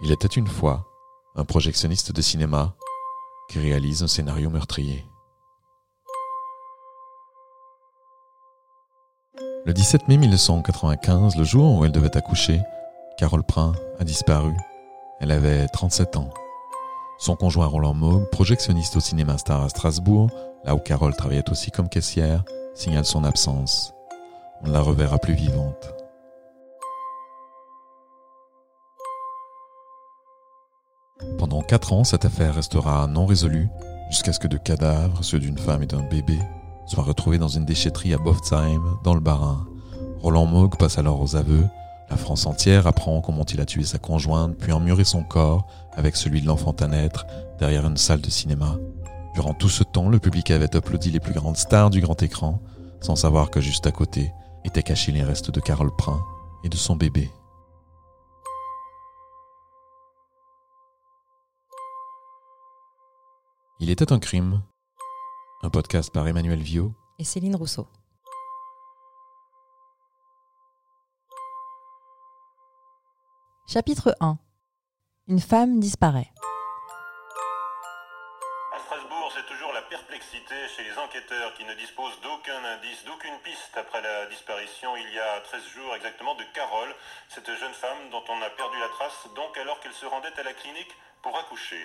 Il était une fois un projectionniste de cinéma qui réalise un scénario meurtrier. Le 17 mai 1995, le jour où elle devait accoucher, Carole Prin a disparu. Elle avait 37 ans. Son conjoint Roland Moog, projectionniste au cinéma Star à Strasbourg, là où Carole travaillait aussi comme caissière, signale son absence. On ne la reverra plus vivante. Pendant quatre ans, cette affaire restera non résolue, jusqu'à ce que deux cadavres, ceux d'une femme et d'un bébé, soient retrouvés dans une déchetterie à Boftsheim, dans le Bas-Rhin. Roland Moog passe alors aux aveux. La France entière apprend comment il a tué sa conjointe, puis emmuré son corps avec celui de l'enfant à naître derrière une salle de cinéma. Durant tout ce temps, le public avait applaudi les plus grandes stars du grand écran, sans savoir que juste à côté étaient cachés les restes de Carole Prin et de son bébé. Il était un crime. Un podcast par Emmanuel Viau et Céline Rousseau. Chapitre 1 Une femme disparaît. À Strasbourg, c'est toujours la perplexité chez les enquêteurs qui ne disposent d'aucun indice, d'aucune piste après la disparition il y a 13 jours exactement de Carole, cette jeune femme dont on a perdu la trace donc alors qu'elle se rendait à la clinique pour accoucher.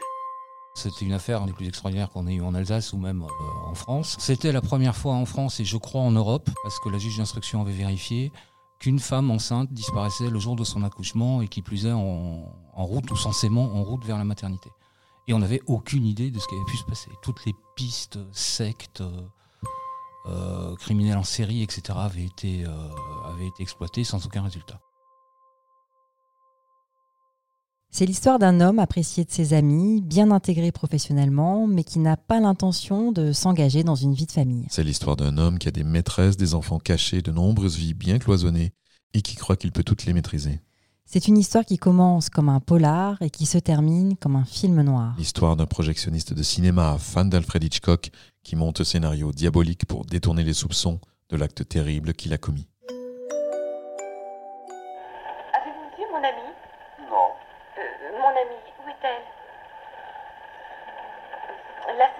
C'était une affaire des plus extraordinaires qu'on ait eu en Alsace ou même euh, en France. C'était la première fois en France et je crois en Europe, parce que la juge d'instruction avait vérifié qu'une femme enceinte disparaissait le jour de son accouchement et qui plus est en, route ou censément en route vers la maternité. Et on n'avait aucune idée de ce qui avait pu se passer. Toutes les pistes, sectes, euh, euh, criminels en série, etc. avaient été exploitées sans aucun résultat. C'est l'histoire d'un homme apprécié de ses amis, bien intégré professionnellement, mais qui n'a pas l'intention de s'engager dans une vie de famille. C'est l'histoire d'un homme qui a des maîtresses, des enfants cachés, de nombreuses vies bien cloisonnées, et qui croit qu'il peut toutes les maîtriser. C'est une histoire qui commence comme un polar et qui se termine comme un film noir. L'histoire d'un projectionniste de cinéma, fan d'Alfred Hitchcock, qui monte un scénario diabolique pour détourner les soupçons de l'acte terrible qu'il a commis.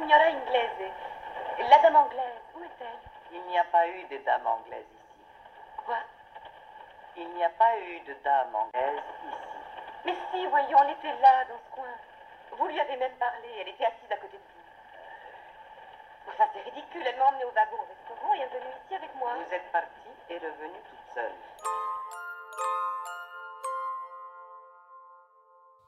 Signora inglese. La dame anglaise, où est-elle? Il n'y a pas eu de dame anglaise ici. Quoi? Il n'y a pas eu de dame anglaise ici. Mais si, voyons, elle était là, dans ce coin. Vous lui avez même parlé, elle était assise à côté de vous. Enfin, c'est ridicule, elle m'a emmenée au wagon au restaurant et est venue ici avec moi. Vous êtes partie et revenue toute seule.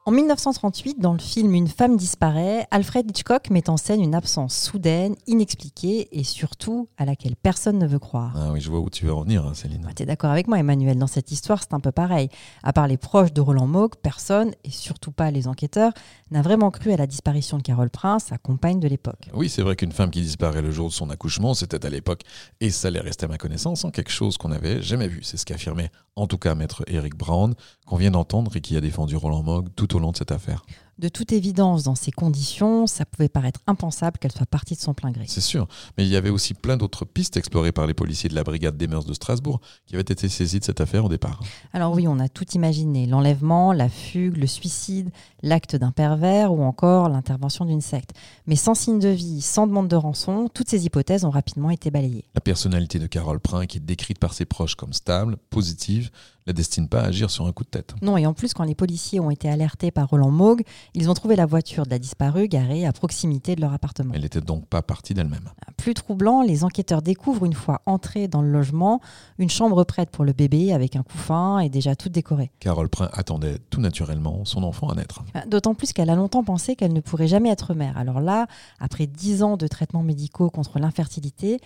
En 1938, dans le film Une femme disparaît, Alfred Hitchcock met en scène une absence soudaine, inexpliquée et surtout à laquelle personne ne veut croire. Ah oui, je vois où tu veux en venir, hein, Céline. Ah, tu es d'accord avec moi, Emmanuel Dans cette histoire, c'est un peu pareil. À part les proches de Roland Moog, personne, et surtout pas les enquêteurs, n'a vraiment cru à la disparition de Carole Prince, sa compagne de l'époque. Oui, c'est vrai qu'une femme qui disparaît le jour de son accouchement, c'était à l'époque, et ça allait rester à ma connaissance, en quelque chose qu'on n'avait jamais vu. C'est ce qu'affirmait en tout cas maître Eric Brown, qu'on vient d'entendre et qui a défendu Roland Moog tout au long de cette affaire. De toute évidence, dans ces conditions, ça pouvait paraître impensable qu'elle soit partie de son plein gré. C'est sûr, mais il y avait aussi plein d'autres pistes explorées par les policiers de la brigade des mœurs de Strasbourg qui avaient été saisis de cette affaire au départ. Alors oui, on a tout imaginé, l'enlèvement, la fugue, le suicide, l'acte d'un pervers ou encore l'intervention d'une secte. Mais sans signe de vie, sans demande de rançon, toutes ces hypothèses ont rapidement été balayées. La personnalité de Carole Prin, qui est décrite par ses proches comme stable, positive, la destine pas à agir sur un coup de tête. Non, et en plus, quand les policiers ont été alertés par Roland Moog, ils ont trouvé la voiture de la disparue garée à proximité de leur appartement. Elle n'était donc pas partie d'elle-même. Plus troublant, les enquêteurs découvrent une fois entrés dans le logement une chambre prête pour le bébé avec un couffin et déjà toute décorée. Carole Prin attendait tout naturellement son enfant à naître. Ah, d'autant plus qu'elle a longtemps pensé qu'elle ne pourrait jamais être mère. Alors là, après dix ans de traitements médicaux contre l'infertilité,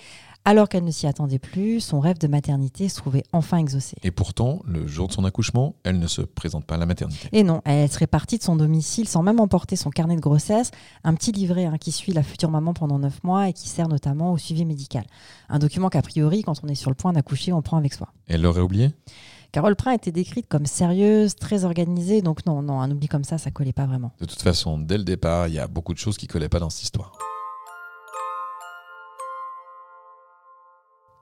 alors qu'elle ne s'y attendait plus, son rêve de maternité se trouvait enfin exaucé. Et pourtant, le jour de son accouchement, elle ne se présente pas à la maternité. Et non, elle serait partie de son domicile sans même emporter son carnet de grossesse, un petit livret hein, qui suit la future maman pendant neuf mois et qui sert notamment au suivi médical. Un document qu'a priori, quand on est sur le point d'accoucher, on prend avec soi. Elle l'aurait oublié? Carole Prin était décrite comme sérieuse, très organisée, donc non, non, un oubli comme ça, ça collait pas vraiment. De toute façon, dès le départ, il y a beaucoup de choses qui collaient pas dans cette histoire.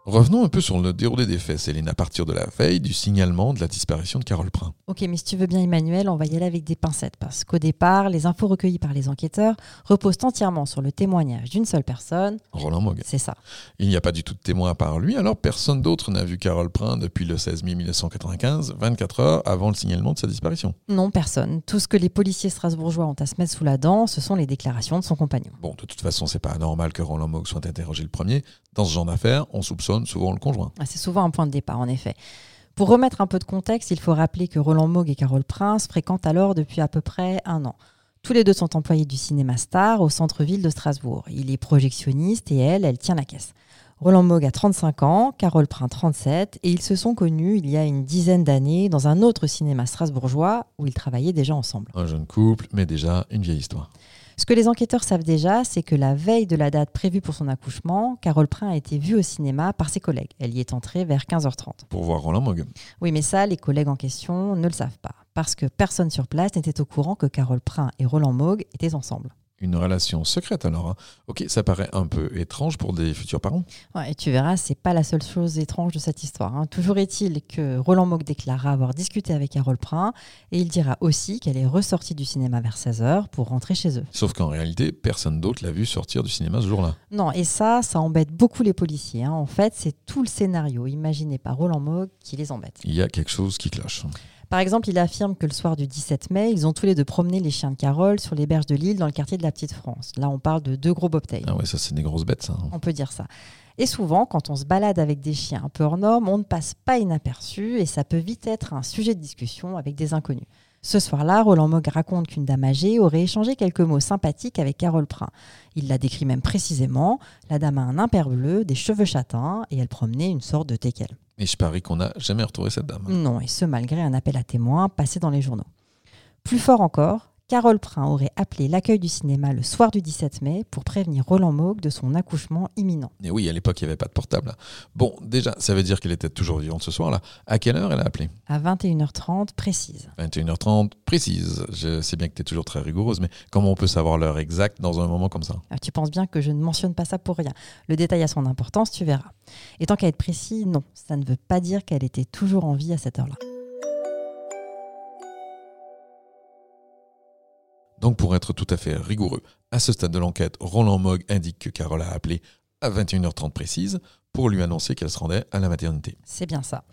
Revenons un peu sur le déroulé des faits, Céline, à partir de la veille du signalement de la disparition de Carole Prin. Ok, mais si tu veux bien, Emmanuel, on va y aller avec des pincettes, parce qu'au départ, les infos recueillies par les enquêteurs reposent entièrement sur le témoignage d'une seule personne. Roland Mogg. C'est ça. Il n'y a pas du tout de témoin à part lui, alors personne d'autre n'a vu Carole Prin depuis le 16 mai 1995, 24 heures avant le signalement de sa disparition. Non, personne. Tout ce que les policiers strasbourgeois ont à se mettre sous la dent, ce sont les déclarations de son compagnon. Bon, de toute façon, c'est pas anormal que Roland Mogg soit interrogé le premier. Dans ce genre d'affaires, on soupçonne souvent le conjoint. Ah, C'est souvent un point de départ, en effet. Pour remettre un peu de contexte, il faut rappeler que Roland Mogg et Carole Prince fréquentent alors depuis à peu près un an. Tous les deux sont employés du cinéma Star au centre-ville de Strasbourg. Il est projectionniste et elle, elle tient la caisse. Roland Mogg a 35 ans, Carole Prin 37, et ils se sont connus il y a une dizaine d'années dans un autre cinéma strasbourgeois où ils travaillaient déjà ensemble. Un jeune couple, mais déjà une vieille histoire. Ce que les enquêteurs savent déjà, c'est que la veille de la date prévue pour son accouchement, Carole Prin a été vue au cinéma par ses collègues. Elle y est entrée vers 15h30. Pour voir Roland Mogg. Oui, mais ça, les collègues en question ne le savent pas, parce que personne sur place n'était au courant que Carole Prin et Roland Mogg étaient ensemble. Une relation secrète alors. hein. Ok, ça paraît un peu étrange pour des futurs parents. Ouais, et tu verras, c'est pas la seule chose étrange de cette histoire. hein. Toujours est-il que Roland Mogg déclara avoir discuté avec Carole Prin, et il dira aussi qu'elle est ressortie du cinéma vers 16h pour rentrer chez eux. Sauf qu'en réalité, personne d'autre l'a vu sortir du cinéma ce jour-là. Non, et ça, ça embête beaucoup les policiers. hein. En fait, c'est tout le scénario imaginé par Roland Mogg qui les embête. Il y a quelque chose qui cloche. Par exemple, il affirme que le soir du 17 mai, ils ont tous les deux promené les chiens de Carole sur les berges de l'île dans le quartier de la Petite France. Là, on parle de deux gros bobtails. Ah ouais, ça c'est des grosses bêtes ça. On peut dire ça. Et souvent, quand on se balade avec des chiens un peu hors normes, on ne passe pas inaperçu et ça peut vite être un sujet de discussion avec des inconnus. Ce soir-là, Roland Mogg raconte qu'une dame âgée aurait échangé quelques mots sympathiques avec Carole Prin. Il la décrit même précisément. La dame a un imper bleu, des cheveux châtains et elle promenait une sorte de teckel. Et je parie qu'on n'a jamais retrouvé cette dame. Non, et ce malgré un appel à témoins passé dans les journaux. Plus fort encore, Carole Prin aurait appelé l'accueil du cinéma le soir du 17 mai pour prévenir Roland Mogg de son accouchement imminent. Et oui, à l'époque, il n'y avait pas de portable. Bon, déjà, ça veut dire qu'elle était toujours vivante ce soir-là. À quelle heure elle a appelé? À 21h30 précise. 21h30, précise. Je sais bien que tu es toujours très rigoureuse, mais comment on peut savoir l'heure exacte dans un moment comme ça? Ah, tu penses bien que je ne mentionne pas ça pour rien. Le détail a son importance, tu verras. Et tant qu'à être précis, non, ça ne veut pas dire qu'elle était toujours en vie à cette heure-là. Donc, pour être tout à fait rigoureux, à ce stade de l'enquête, Roland Mogg indique que Carole a appelé à 21h30 précise pour lui annoncer qu'elle se rendait à la maternité. C'est bien ça.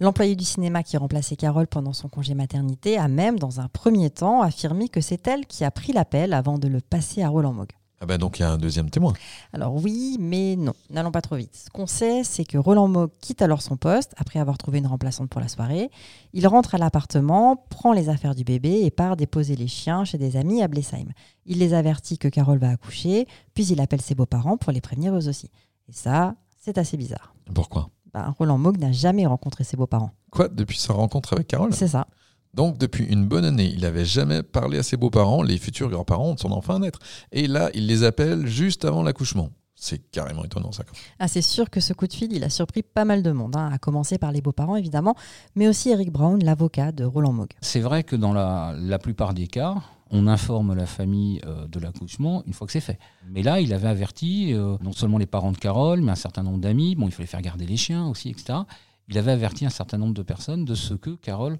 L'employé du cinéma qui remplaçait Carole pendant son congé maternité a même, dans un premier temps, affirmé que c'est elle qui a pris l'appel avant de le passer à Roland Mogg. Ah ben donc il y a un deuxième témoin. Alors oui, mais non, n'allons pas trop vite. Ce qu'on sait, c'est que Roland Mogg quitte alors son poste après avoir trouvé une remplaçante pour la soirée. Il rentre à l'appartement, prend les affaires du bébé et part déposer les chiens chez des amis à Blesheim. Il les avertit que Carole va accoucher, puis il appelle ses beaux-parents pour les prévenir eux aussi. Et ça, c'est assez bizarre. Pourquoi? Ben, Roland Mogg n'a jamais rencontré ses beaux-parents. Quoi? Depuis sa rencontre avec Carole? C'est ça. Donc depuis une bonne année, il n'avait jamais parlé à ses beaux-parents, les futurs grands-parents de son enfant à naître. Et là, il les appelle juste avant l'accouchement. C'est carrément étonnant ça. Ah, c'est sûr que ce coup de fil, il a surpris pas mal de monde, hein, à commencer par les beaux-parents évidemment, mais aussi Eric Brown, l'avocat de Roland Mogg. C'est vrai que dans la, la plupart des cas, on informe la famille euh, de l'accouchement une fois que c'est fait. Mais là, il avait averti euh, non seulement les parents de Carole, mais un certain nombre d'amis. Bon, il fallait faire garder les chiens aussi, etc. Il avait averti un certain nombre de personnes de ce que Carole euh,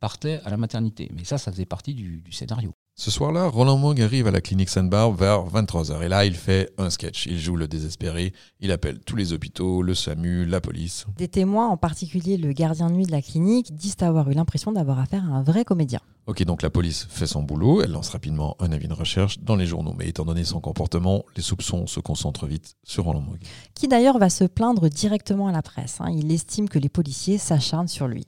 partait à la maternité. Mais ça, ça faisait partie du, du scénario. Ce soir-là, Roland Mogg arrive à la clinique Sainte-Barbe vers 23h. Et là, il fait un sketch. Il joue le désespéré. Il appelle tous les hôpitaux, le SAMU, la police. Des témoins, en particulier le gardien de nuit de la clinique, disent avoir eu l'impression d'avoir affaire à un vrai comédien. Ok, donc la police fait son boulot. Elle lance rapidement un avis de recherche dans les journaux. Mais étant donné son comportement, les soupçons se concentrent vite sur Roland Mogg. qui d'ailleurs va se plaindre directement à la presse. hein. Il estime que les policiers s'acharnent sur lui.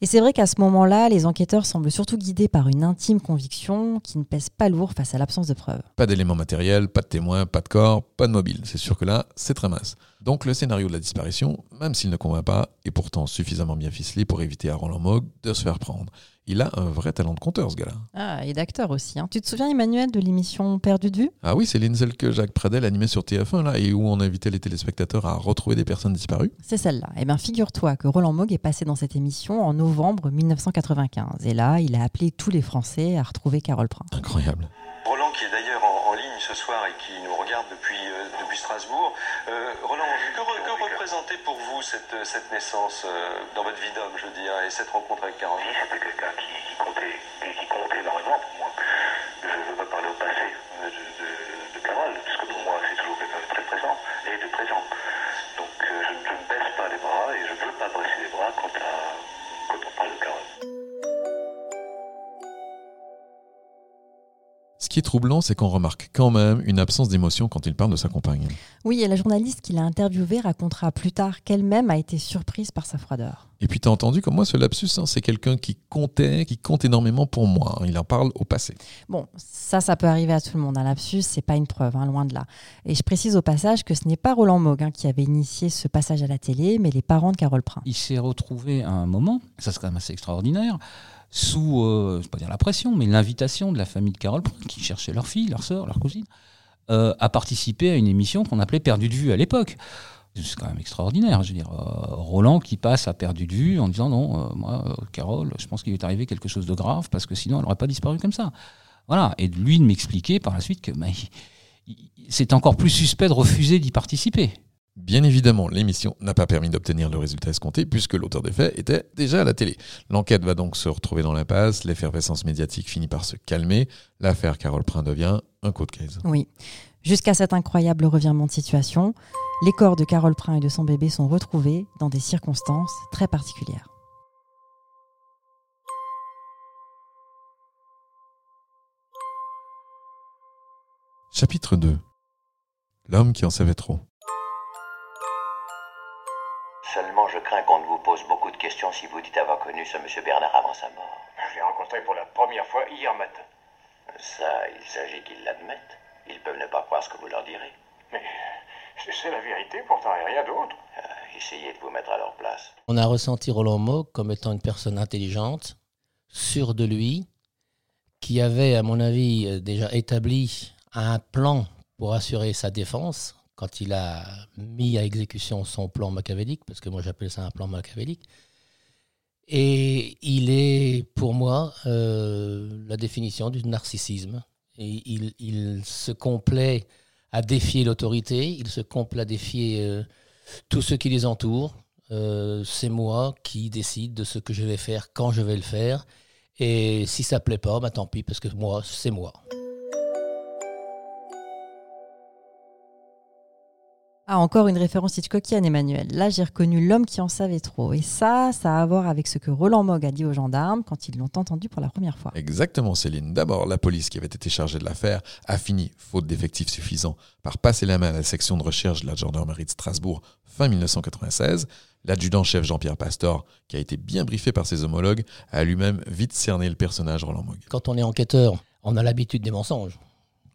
Et c'est vrai qu'à ce moment-là, les enquêteurs semblent surtout guidés par une intime conviction qui ne pèse pas lourd face à l'absence de preuves. Pas d'éléments matériels, pas de témoins, pas de corps, pas de mobile. C'est sûr que là, c'est très mince. Donc le scénario de la disparition, même s'il ne convainc pas, est pourtant suffisamment bien ficelé pour éviter à Roland Mogg de se faire prendre. Il a un vrai talent de conteur, ce gars-là. Ah, et d'acteur aussi. hein. Tu te souviens, Emmanuel, de l'émission Perdu de vue? Ah oui, c'est celle que Jacques Pradel animait sur TF1, là, et où on invitait les téléspectateurs à retrouver des personnes disparues. C'est celle-là. Eh bien, figure-toi que Roland Mogg est passé dans cette émission en novembre 1995. Et là, il a appelé tous les Français à retrouver Carole Prin. Incroyable. Roland, qui est d'ailleurs en, en ligne ce soir et qui nous regarde depuis, depuis Strasbourg. Euh, Roland, que, re- que représentait pour vous cette, cette naissance euh, dans votre vie d'homme, je veux dire, et cette rencontre avec Carole C'était quelqu'un qui, qui comptait, et qui comptait énormément pour moi. Qui est troublant, c'est qu'on remarque quand même une absence d'émotion quand il parle de sa compagne. Oui, et la journaliste qui l'a interviewée racontera plus tard qu'elle-même a été surprise par sa froideur. Et puis t'as entendu comme moi ce lapsus, hein, c'est quelqu'un qui comptait, qui compte énormément pour moi. hein. Il en parle au passé. Bon, ça, ça peut arriver à tout le monde. Un lapsus, c'est pas une preuve, hein, loin de là. Et je précise au passage que ce n'est pas Roland Moog hein, qui avait initié ce passage à la télé, mais les parents de Carole Prin. Il s'est retrouvé à un moment, ça c'est quand même assez extraordinaire, sous, euh, je vais pas dire la pression, mais l'invitation de la famille de Carole qui cherchait leur fille, leur sœur, leur cousine, euh, à participer à une émission qu'on appelait Perdu de vue à l'époque. C'est quand même extraordinaire. Je veux dire, euh, Roland qui passe à Perdu de vue en disant non, moi, Carole, je pense qu'il est arrivé quelque chose de grave parce que sinon elle n'aurait pas disparu comme ça. Voilà. Et lui de m'expliquer par la suite que bah, c'est encore plus suspect de refuser d'y participer. Bien évidemment, l'émission n'a pas permis d'obtenir le résultat escompté puisque l'auteur des faits était déjà à la télé. L'enquête va donc se retrouver dans l'impasse, l'effervescence médiatique finit par se calmer, l'affaire Carole Prin devient un coup de case. Oui. Jusqu'à cet incroyable revirement de situation, les corps de Carole Prin et de son bébé sont retrouvés dans des circonstances très particulières. Chapitre 2 L'homme qui en savait trop. Seulement, je crains qu'on ne vous pose beaucoup de questions si vous dites avoir connu ce monsieur Bernard avant sa mort. Je l'ai rencontré pour la première fois hier matin. Ça, il s'agit qu'ils l'admettent. Ils peuvent ne pas croire ce que vous leur direz. Mais c'est la vérité pourtant et rien d'autre. Euh, essayez de vous mettre à leur place. On a ressenti Roland Moog comme étant une personne intelligente, sûre de lui, qui avait, à mon avis, euh, déjà établi un plan pour assurer sa défense quand il a mis à exécution son plan machiavélique, parce que moi j'appelle ça un plan machiavélique. Et il est, pour moi, euh, la définition du narcissisme. Il, se complaît à défier l'autorité, il se complaît à défier euh, tous ceux qui les entourent. Euh, c'est moi qui décide de ce que je vais faire, quand je vais le faire. Et si ça plaît pas, bah tant pis, parce que moi, c'est moi. Ah, encore une référence Hitchcockienne, Emmanuel. Là, j'ai reconnu l'homme qui en savait trop. Et ça, ça a à voir avec ce que Roland Mogg a dit aux gendarmes quand ils l'ont entendu pour la première fois. Exactement, Céline. D'abord, la police qui avait été chargée de l'affaire a fini, faute d'effectifs suffisants, par passer la main à la section de recherche de la gendarmerie de Strasbourg fin 1996. L'adjudant-chef Jean-Pierre Pastor, qui a été bien briefé par ses homologues, a lui-même vite cerné le personnage Roland Mogg. Quand on est enquêteur, on a l'habitude des mensonges.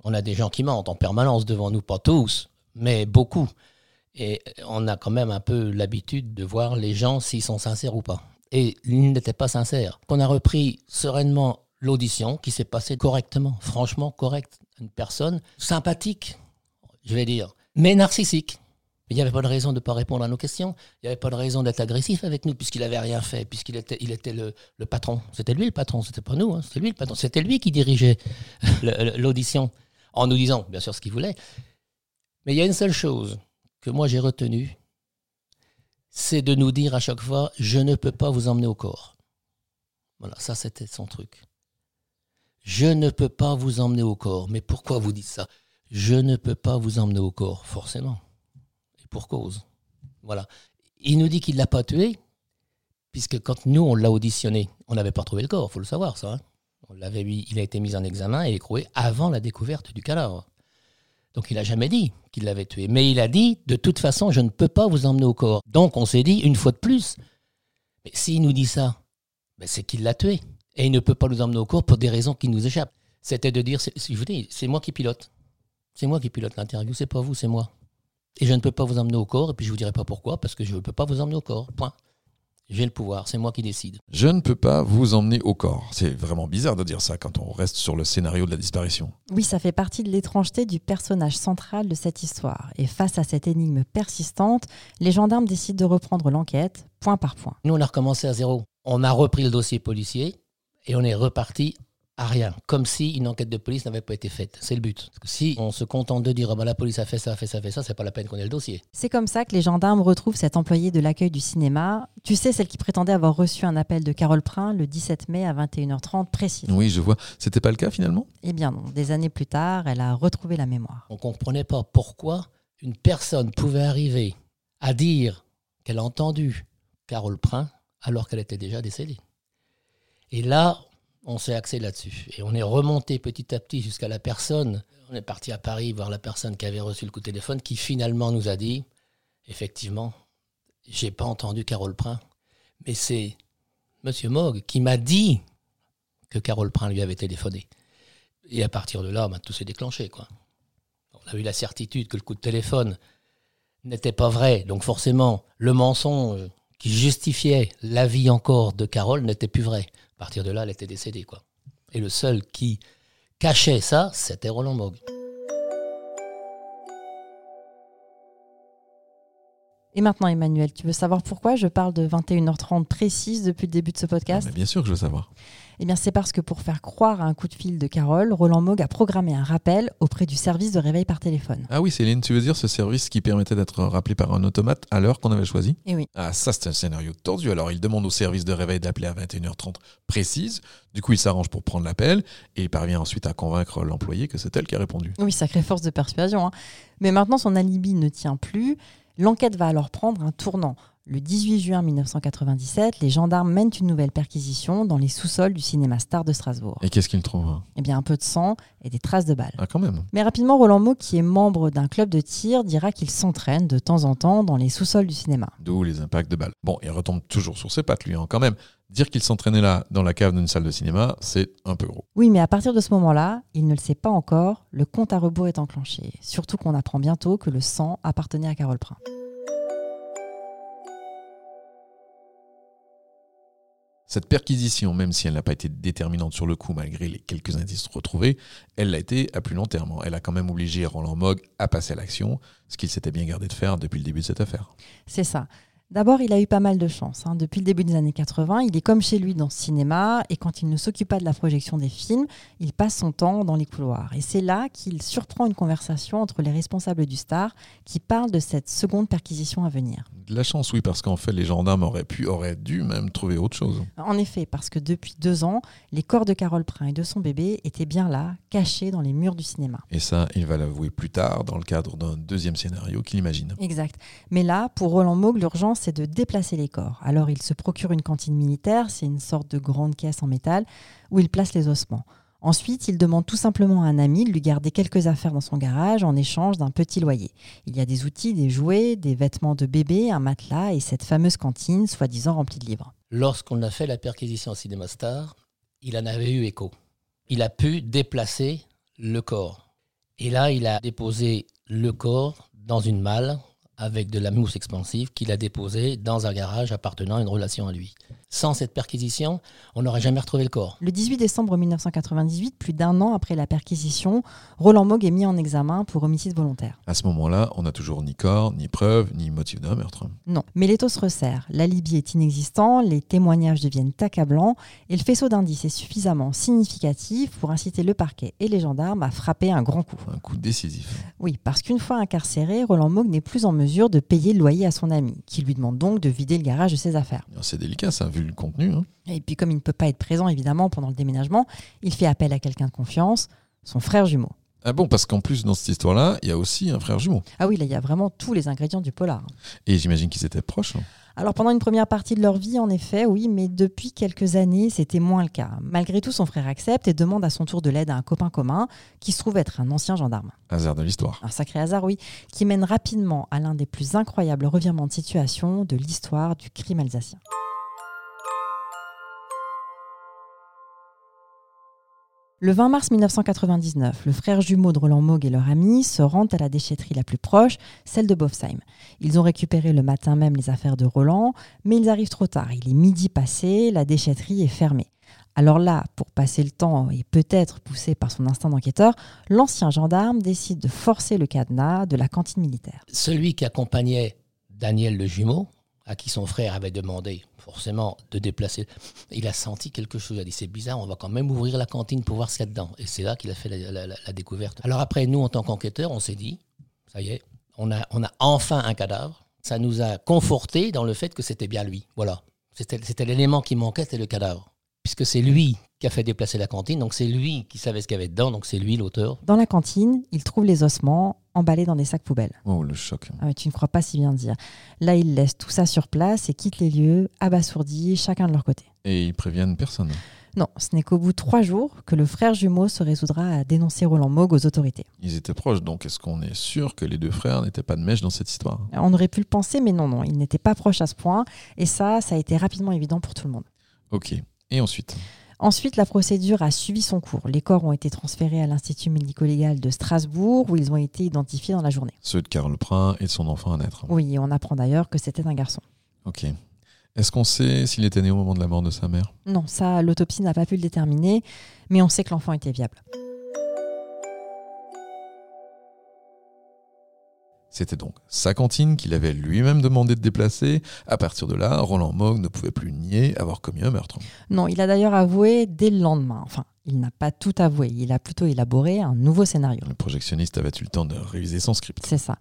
On a des gens qui mentent en permanence devant nous, pas tous, mais beaucoup. Et on a quand même un peu l'habitude de voir les gens s'ils sont sincères ou pas. Et ils n'étaient pas sincères. On a repris sereinement l'audition qui s'est passée correctement, franchement correct. Une personne sympathique, je vais dire, mais narcissique. Il n'y avait pas de raison de ne pas répondre à nos questions. Il n'y avait pas de raison d'être agressif avec nous puisqu'il n'avait rien fait, puisqu'il était, il était le, le patron. C'était lui le patron, c'était pas nous. hein. C'était lui le patron. C'était lui qui dirigeait l'audition en nous disant, bien sûr, ce qu'il voulait. Mais il y a une seule chose que moi j'ai retenue, c'est de nous dire à chaque fois, je ne peux pas vous emmener au corps. Voilà, ça c'était son truc. Je ne peux pas vous emmener au corps. Mais pourquoi vous dites ça? Je ne peux pas vous emmener au corps, forcément. Et pour cause. Voilà. Il nous dit qu'il ne l'a pas tué, puisque quand nous, on l'a auditionné, on n'avait pas trouvé le corps, il faut le savoir, ça. hein. On l'avait il a été mis en examen et écroué avant la découverte du cadavre. Donc il n'a jamais dit qu'il l'avait tué. Mais il a dit, de toute façon, je ne peux pas vous emmener au corps. Donc on s'est dit, une fois de plus, mais s'il nous dit ça, ben, c'est qu'il l'a tué. Et il ne peut pas nous emmener au corps pour des raisons qui nous échappent. C'était de dire, je vous dis, c'est moi qui pilote. C'est moi qui pilote l'interview, c'est pas vous, c'est moi. Et je ne peux pas vous emmener au corps, et puis je vous dirai pas pourquoi, parce que je ne peux pas vous emmener au corps. Point. J'ai le pouvoir, c'est moi qui décide. Je ne peux pas vous emmener au corps. C'est vraiment bizarre de dire ça quand on reste sur le scénario de la disparition. Oui, ça fait partie de l'étrangeté du personnage central de cette histoire. Et face à cette énigme persistante, les gendarmes décident de reprendre l'enquête, point par point. Nous, on a recommencé à zéro. On a repris le dossier policier et on est reparti à rien, comme si une enquête de police n'avait pas été faite. C'est le but. Parce que si on se contente de dire ah ben, la police a fait ça, a fait ça, a fait ça, c'est pas la peine qu'on ait le dossier. C'est comme ça que les gendarmes retrouvent cette employée de l'accueil du cinéma. Tu sais, celle qui prétendait avoir reçu un appel de Carole Prin le 17 mai à 21h30 précis. Oui, je vois. C'était pas le cas finalement? Eh bien non, des années plus tard, elle a retrouvé la mémoire. On comprenait pas pourquoi une personne pouvait arriver à dire qu'elle a entendu Carole Prin alors qu'elle était déjà décédée. Et là, on s'est axé là-dessus. Et on est remonté petit à petit jusqu'à la personne. On est parti à Paris voir la personne qui avait reçu le coup de téléphone, qui finalement nous a dit effectivement, j'ai pas entendu Carole Prin, mais c'est Monsieur Mogg qui m'a dit que Carole Prin lui avait téléphoné. Et à partir de là, bah, tout s'est déclenché. On a eu la certitude que le coup de téléphone n'était pas vrai. Donc forcément, le mensonge qui justifiait la vie encore de Carole n'était plus vrai. À partir de là, elle était décédée. Quoi. Et le seul qui cachait ça, c'était Roland Mogg. Et maintenant, Emmanuel, tu veux savoir pourquoi je parle de 21h30 précise depuis le début de ce podcast? Mais Bien sûr que je veux savoir. Eh bien, c'est parce que pour faire croire à un coup de fil de Carole, Roland Mogg a programmé un rappel auprès du service de réveil par téléphone. Ah oui, Céline, tu veux dire ce service qui permettait d'être rappelé par un automate à l'heure qu'on avait choisi? Et oui. Ah, ça, c'est un scénario tordu. Alors, il demande au service de réveil d'appeler à 21h30 précise. Du coup, il s'arrange pour prendre l'appel et il parvient ensuite à convaincre l'employé que c'est elle qui a répondu. Oui, sacrée force de persuasion. hein. Mais maintenant, son alibi ne tient plus. L'enquête va alors prendre un tournant. Le 18 juin 1997, les gendarmes mènent une nouvelle perquisition dans les sous-sols du cinéma Star de Strasbourg. Et qu'est-ce qu'il trouve Eh bien, un peu de sang et des traces de balles. Ah, quand même. Mais rapidement, Roland Mau, qui est membre d'un club de tir, dira qu'il s'entraîne de temps en temps dans les sous-sols du cinéma. D'où les impacts de balles. Bon, il retombe toujours sur ses pattes, lui, hein, quand même. Dire qu'il s'entraînait là, dans la cave d'une salle de cinéma, c'est un peu gros. Oui, mais à partir de ce moment-là, il ne le sait pas encore, le compte à rebours est enclenché. Surtout qu'on apprend bientôt que le sang appartenait à Carole Prin. Cette perquisition, même si elle n'a pas été déterminante sur le coup malgré les quelques indices retrouvés, elle l'a été à plus long terme. Elle a quand même obligé Roland Mogg à passer à l'action, ce qu'il s'était bien gardé de faire depuis le début de cette affaire. C'est ça. D'abord, il a eu pas mal de chance. hein. Depuis le début des années 80, il est comme chez lui dans ce cinéma et quand il ne s'occupe pas de la projection des films, il passe son temps dans les couloirs. Et c'est là qu'il surprend une conversation entre les responsables du Star qui parlent de cette seconde perquisition à venir. De la chance, oui, parce qu'en fait, les gendarmes auraient pu, auraient dû même trouver autre chose. En effet, parce que depuis deux ans, les corps de Carole Prin et de son bébé étaient bien là, cachés dans les murs du cinéma. Et ça, il va l'avouer plus tard, dans le cadre d'un deuxième scénario qu'il imagine. Exact. Mais là, pour Roland Mogg, l'urgence, c'est de déplacer les corps. Alors, il se procure une cantine militaire, c'est une sorte de grande caisse en métal, où il place les ossements. Ensuite, il demande tout simplement à un ami de lui garder quelques affaires dans son garage en échange d'un petit loyer. Il y a des outils, des jouets, des vêtements de bébé, un matelas et cette fameuse cantine, soi-disant remplie de livres. Lorsqu'on a fait la perquisition au Cinéma Star, il en avait eu écho. Il a pu déplacer le corps. Et là, il a déposé le corps dans une malle avec de la mousse expansive qu'il a déposée dans un garage appartenant à une relation à lui. Sans cette perquisition, on n'aurait jamais retrouvé le corps. Le 18 décembre 1998, plus d'un an après la perquisition, Roland Mogg est mis en examen pour homicide volontaire. À ce moment-là, on n'a toujours ni corps, ni preuve, ni motif d'un meurtre. Non, mais l'étau se resserre, l'alibi est inexistant, les témoignages deviennent accablants et le faisceau d'indices est suffisamment significatif pour inciter le parquet et les gendarmes à frapper un grand coup. Un coup décisif. Oui, parce qu'une fois incarcéré, Roland Mogg n'est plus en mesure de payer le loyer à son ami, qui lui demande donc de vider le garage de ses affaires. C'est délicat, ça, vu le contenu. hein. Et puis comme il ne peut pas être présent évidemment pendant le déménagement, il fait appel à quelqu'un de confiance, son frère jumeau. Ah bon, parce qu'en plus, dans cette histoire-là, il y a aussi un frère jumeau. Ah oui, là il y a vraiment tous les ingrédients du polar. Et j'imagine qu'ils étaient proches. hein. Alors pendant une première partie de leur vie, en effet, oui, mais depuis quelques années, c'était moins le cas. Malgré tout, son frère accepte et demande à son tour de l'aide à un copain commun, qui se trouve être un ancien gendarme. Hasard de l'histoire. Un sacré hasard, oui, qui mène rapidement à l'un des plus incroyables revirements de situation de l'histoire du crime alsacien. Le 20 mars 1999, le frère jumeau de Roland Mogg et leur ami se rendent à la déchetterie la plus proche, celle de Bofsheim. Ils ont récupéré le matin même les affaires de Roland, mais ils arrivent trop tard. Il est midi passé, la déchetterie est fermée. Alors là, pour passer le temps et peut-être poussé par son instinct d'enquêteur, l'ancien gendarme décide de forcer le cadenas de la cantine militaire. Celui qui accompagnait Daniel le jumeau à qui son frère avait demandé forcément de déplacer. Il a senti quelque chose. Il a dit c'est bizarre, on va quand même ouvrir la cantine pour voir ce qu'il y a dedans. Et c'est là qu'il a fait la, découverte. Alors après, nous, en tant qu'enquêteurs, on s'est dit, ça y est, on a, on a enfin un cadavre. Ça nous a conforté dans le fait que c'était bien lui. Voilà. C'était l'élément qui manquait, c'était le cadavre. Puisque c'est lui qui a fait déplacer la cantine, donc c'est lui qui savait ce qu'il y avait dedans, donc c'est lui l'auteur. Dans la cantine, il trouve les ossements emballés dans des sacs poubelles. Oh, le choc. Ah tu ne crois pas si bien dire. Là, ils laissent tout ça sur place et quittent les lieux, abasourdis, chacun de leur côté. Et ils préviennent personne. Non, ce n'est qu'au bout de trois jours que le frère jumeau se résoudra à dénoncer Roland Moog aux autorités. Ils étaient proches, donc est-ce qu'on est sûr que les deux frères n'étaient pas de mèche dans cette histoire? On aurait pu le penser, mais non, non, ils n'étaient pas proches à ce point. Et ça, ça a été rapidement évident pour tout le monde. Ok. Et ensuite? Ensuite, la procédure a suivi son cours. Les corps ont été transférés à l'Institut médico-légal de Strasbourg, où ils ont été identifiés dans la journée. Ceux de Karl Prin et de son enfant à naître. Oui, et on apprend d'ailleurs que c'était un garçon. Ok. Est-ce qu'on sait s'il était né au moment de la mort de sa mère? Non, ça, l'autopsie n'a pas pu le déterminer, mais on sait que l'enfant était viable. C'était donc sa cantine qu'il avait lui-même demandé de déplacer. À partir de là, Roland Mogg ne pouvait plus nier avoir commis un meurtre. Non, il a d'ailleurs avoué dès le lendemain. Enfin, il n'a pas tout avoué, il a plutôt élaboré un nouveau scénario. Le projectionniste avait eu le temps de réviser son script? C'est ça.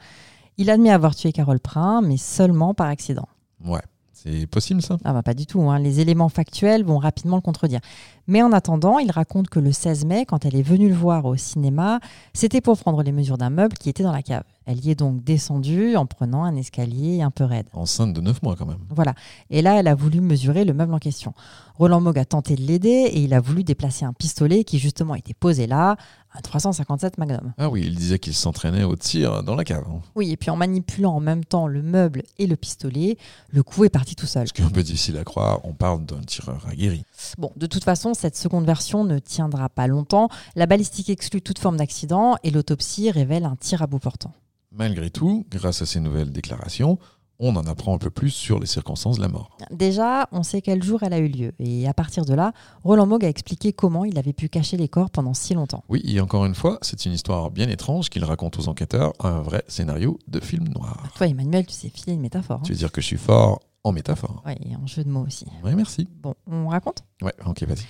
Il admet avoir tué Carole Prin, mais seulement par accident. Ouais, c'est possible ça Ah bah pas du tout, hein. les éléments factuels vont rapidement le contredire. Mais en attendant, il raconte que le 16 mai, quand elle est venue le voir au cinéma, c'était pour prendre les mesures d'un meuble qui était dans la cave. Elle y est donc descendue en prenant un escalier un peu raide. Enceinte de 9 mois quand même. Voilà. Et là, elle a voulu mesurer le meuble en question. Roland Moog a tenté de l'aider et il a voulu déplacer un pistolet qui justement était posé là, un 357 Magnum. Ah oui, il disait qu'il s'entraînait au tir dans la cave. hein. Oui, et puis en manipulant en même temps le meuble et le pistolet, le coup est parti tout seul. Ce qui est un peu difficile à croire, on parle d'un tireur aguerri. Bon, de toute façon, cette seconde version ne tiendra pas longtemps. La balistique exclut toute forme d'accident et l'autopsie révèle un tir à bout portant. Malgré tout, grâce à ces nouvelles déclarations, on en apprend un peu plus sur les circonstances de la mort. Déjà, on sait quel jour elle a eu lieu. Et à partir de là, Roland Moog a expliqué comment il avait pu cacher les corps pendant si longtemps. Oui, et encore une fois, c'est une histoire bien étrange qu'il raconte aux enquêteurs, un vrai scénario de film noir. Toi, Emmanuel, tu sais filer une métaphore. hein. Tu veux dire que je suis fort en métaphore Oui, et en jeu de mots aussi. Oui, merci. Bon, on raconte? Ouais, ok, vas-y.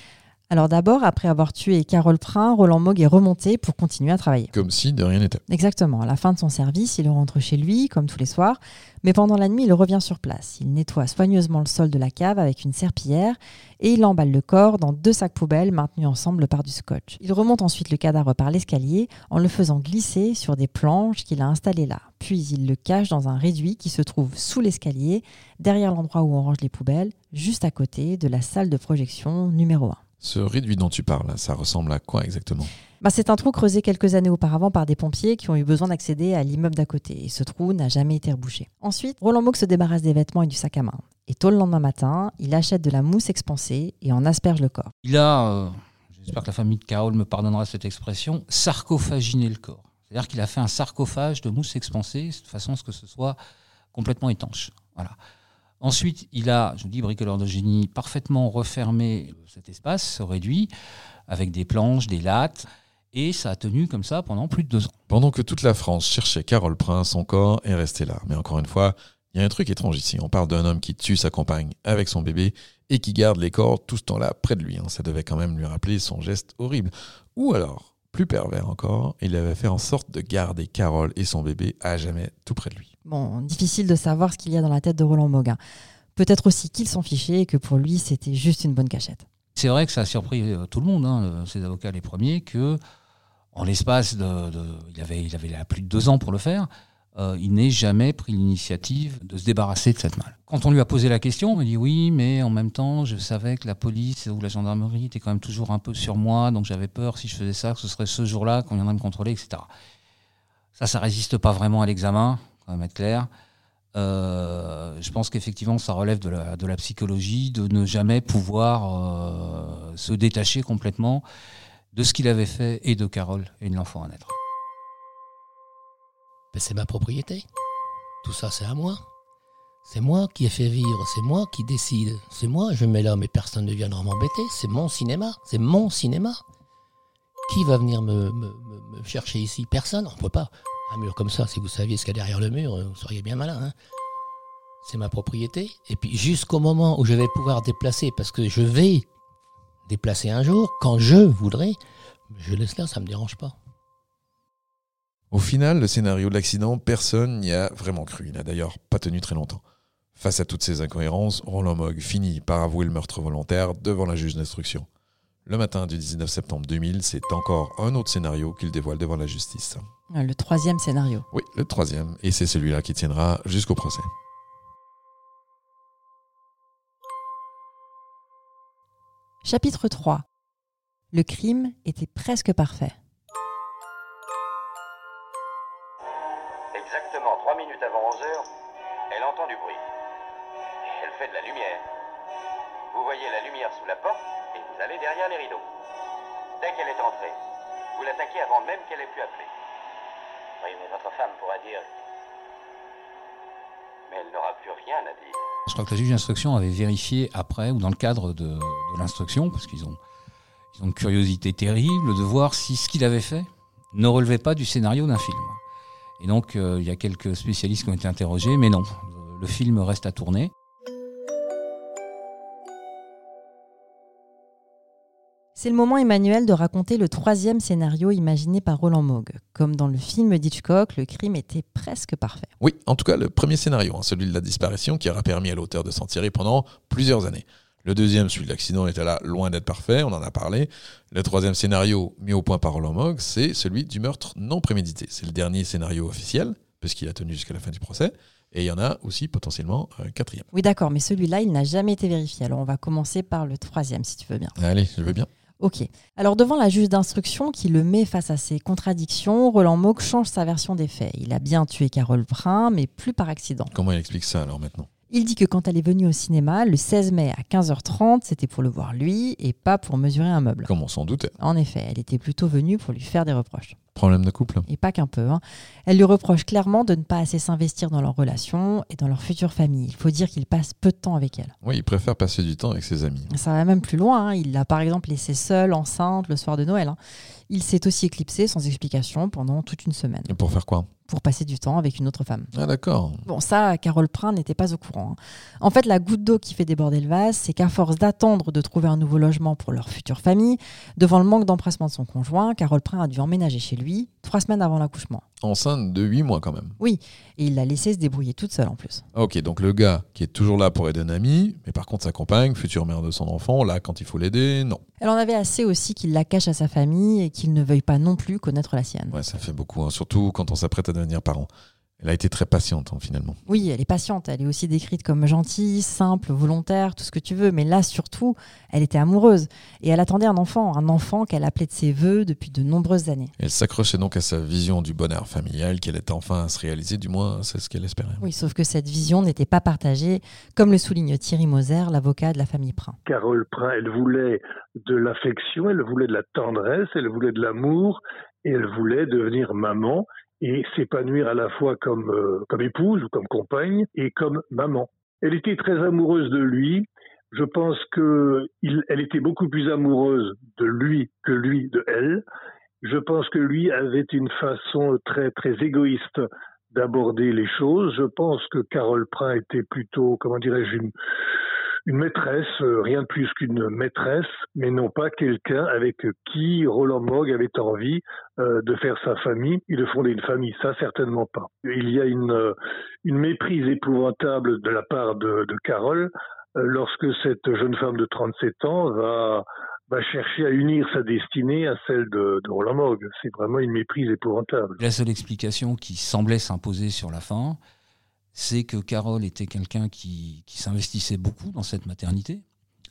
Alors d'abord, après avoir tué Carole Prin, Roland Moog est remonté pour continuer à travailler. Comme si de rien n'était. Exactement. À la fin de son service, il rentre chez lui, comme tous les soirs. Mais pendant la nuit, il revient sur place. Il nettoie soigneusement le sol de la cave avec une serpillière et il emballe le corps dans deux sacs poubelles maintenus ensemble par du scotch. Il remonte ensuite le cadavre par l'escalier en le faisant glisser sur des planches qu'il a installées là. Puis il le cache dans un réduit qui se trouve sous l'escalier, derrière l'endroit où on range les poubelles, juste à côté de la salle de projection numéro 1. Ce réduit dont tu parles, ça ressemble à quoi exactement? Bah, c'est un trou creusé quelques années auparavant par des pompiers qui ont eu besoin d'accéder à l'immeuble d'à côté. Et ce trou n'a jamais été rebouché. Ensuite, Roland Moog se débarrasse des vêtements et du sac à main. Et tôt le lendemain matin, il achète de la mousse expansée et en asperge le corps. Il a, euh, j'espère que la famille de Carole me pardonnera cette expression, sarcophaginé le corps. C'est-à-dire qu'il a fait un sarcophage de mousse expansée de façon à ce que ce soit complètement étanche. Voilà. Ensuite, il a, je vous dis, bricoleur de génie, parfaitement refermé cet espace, ce réduit, avec des planches, des lattes, et ça a tenu comme ça pendant plus de deux ans. Pendant que toute la France cherchait Carole Prince, son corps est resté là. Mais encore une fois, il y a un truc étrange ici. On parle d'un homme qui tue sa compagne avec son bébé et qui garde les corps tout ce temps-là près de lui. hein. Ça devait quand même lui rappeler son geste horrible. Ou alors, plus pervers encore, il avait fait en sorte de garder Carole et son bébé à jamais tout près de lui. Bon, difficile de savoir ce qu'il y a dans la tête de Roland hein. Peut-être aussi qu'il s'en fichait et que pour lui, c'était juste une bonne cachette. C'est vrai que ça a surpris euh, tout le monde, hein, ses avocats les premiers, que en l'espace de, il avait, il avait plus de deux ans pour le faire, euh, il n'ait jamais pris l'initiative de se débarrasser de cette malle. Quand on lui a posé la question, on m'a dit oui, mais en même temps, je savais que la police ou la gendarmerie était quand même toujours un peu sur moi, donc j'avais peur si je faisais ça, que ce serait ce jour-là qu'on viendrait me contrôler, etc. Ça, ça résiste pas vraiment à l'examen, même être clair. Euh, je pense qu'effectivement, ça relève de la, de la psychologie, de ne jamais pouvoir euh, se détacher complètement de ce qu'il avait fait et de Carole et de l'enfant à naître. Ben, c'est ma propriété. Tout ça, c'est à moi. C'est moi qui ai fait vivre, c'est moi qui décide. C'est moi, je mets là, mais personne ne viendra m'embêter. C'est mon cinéma, c'est mon cinéma. Qui va venir me- me- me chercher ici? Personne, on ne peut pas. Un mur comme ça, si vous saviez ce qu'il y a derrière le mur, vous seriez bien malin. hein. c'est ma propriété. Et puis jusqu'au moment où je vais pouvoir déplacer, parce que je vais déplacer un jour, quand je voudrais, je laisse là, ça me dérange pas. Au final, le scénario de l'accident, personne n'y a vraiment cru. Il n'a d'ailleurs pas tenu très longtemps. Face à toutes ces incohérences, Roland Mogg finit par avouer le meurtre volontaire devant la juge d'instruction. Le matin du 19 septembre 2000, c'est encore un autre scénario qu'il dévoile devant la justice. Le troisième scénario. Oui, le troisième, et c'est celui-là qui tiendra jusqu'au procès. Chapitre 3. Le crime était presque parfait. Exactement trois minutes avant 11 heures, elle entend du bruit. Elle fait de la lumière. Vous voyez la lumière sous la porte allez derrière les rideaux. Dès qu'elle est entrée, vous l'attaquez avant même qu'elle ait pu appeler. Oui, mais votre femme pourra dire. Mais elle n'aura plus rien à dire. Je crois que la juge d'instruction avait vérifié après ou dans le cadre de, l'instruction, parce qu'ils ont, ils une curiosité terrible de voir si ce qu'il avait fait ne relevait pas du scénario d'un film. Et donc, euh, il y a quelques spécialistes qui ont été interrogés, mais non, le film reste à tourner. C'est le moment, Emmanuel, de raconter le troisième scénario imaginé par Roland Mogg. Comme dans le film d'Hitchcock, le crime était presque parfait. Oui, en tout cas, le premier scénario, hein, celui de la disparition, qui aura permis à l'auteur de s'en tirer pendant plusieurs années. Le deuxième, celui de l'accident, était là loin d'être parfait, on en a parlé. Le troisième scénario mis au point par Roland Mogg, c'est celui du meurtre non prémédité. C'est le dernier scénario officiel, puisqu'il a tenu jusqu'à la fin du procès. Et il y en a aussi potentiellement un quatrième. Oui, d'accord, mais celui-là, il n'a jamais été vérifié. Alors on va commencer par le troisième, si tu veux bien. Allez, je veux bien. Ok. Alors devant la juge d'instruction qui le met face à ses contradictions, Roland Mogg change sa version des faits. Il a bien tué Carole Prin, mais plus par accident. Comment il explique ça alors maintenant? Il dit que quand elle est venue au cinéma, le 16 mai à 15h30, c'était pour le voir lui et pas pour mesurer un meuble. Comme on s'en doutait. En effet, elle était plutôt venue pour lui faire des reproches. Problème de couple Et pas qu'un peu. hein. Elle lui reproche clairement de ne pas assez s'investir dans leur relation et dans leur future famille. Il faut dire qu'il passe peu de temps avec elle. Oui, il préfère passer du temps avec ses amis. Ça va même plus loin. hein. Il l'a par exemple laissée seule, enceinte, le soir de Noël. hein. Il s'est aussi éclipsé sans explication pendant toute une semaine Et pour faire quoi? Pour passer du temps avec une autre femme. Ah d'accord. Bon, ça, Carole Prin n'était pas au courant. En fait, la goutte d'eau qui fait déborder le vase, c'est qu'à force d'attendre de trouver un nouveau logement pour leur future famille, devant le manque d'empressement de son conjoint, Carole Prin a dû emménager chez lui trois semaines avant l'accouchement. Enceinte de 8 mois quand même. Oui, et il l'a laissée se débrouiller toute seule en plus. Ok, donc le gars qui est toujours là pour aider un ami, mais par contre sa compagne, future mère de son enfant, là quand il faut l'aider, non. Elle en avait assez aussi qu'il la cache à sa famille et qu'il ne veuille pas non plus connaître la sienne. Ouais, ça fait beaucoup, hein, surtout quand on s'apprête à devenir parent. Elle a été très patiente hein, finalement. Oui, elle est patiente, elle est aussi décrite comme gentille, simple, volontaire, tout ce que tu veux, mais là surtout, elle était amoureuse et elle attendait un enfant, un enfant qu'elle appelait de ses voeux depuis de nombreuses années. Elle s'accrochait donc à sa vision du bonheur familial qu'elle était enfin à se réaliser, du moins c'est ce qu'elle espérait. Oui, sauf que cette vision n'était pas partagée, comme le souligne Thierry Moser, l'avocat de la famille Prin. Carole Prin, elle voulait de l'affection, elle voulait de la tendresse, elle voulait de l'amour, et elle voulait devenir maman et s'épanouir à la fois comme, euh, comme épouse ou comme compagne et comme maman. Elle était très amoureuse de lui. Je pense que il, elle était beaucoup plus amoureuse de lui que lui de elle. Je pense que lui avait une façon très très égoïste d'aborder les choses. Je pense que Carole Prin était plutôt, comment dirais-je, une, une maîtresse, euh, rien de plus qu'une maîtresse, mais non pas quelqu'un avec qui Roland Mogg avait envie euh, de faire sa famille et de fonder une famille. Ça, certainement pas. Il y a une, euh, méprise épouvantable de la part de, de Carole lorsque cette jeune femme de 37 ans va va chercher à unir sa destinée à celle de, de Roland Mogg. C'est vraiment une méprise épouvantable. La seule explication qui semblait s'imposer sur la fin, c'est que Carole était quelqu'un qui, qui s'investissait beaucoup dans cette maternité.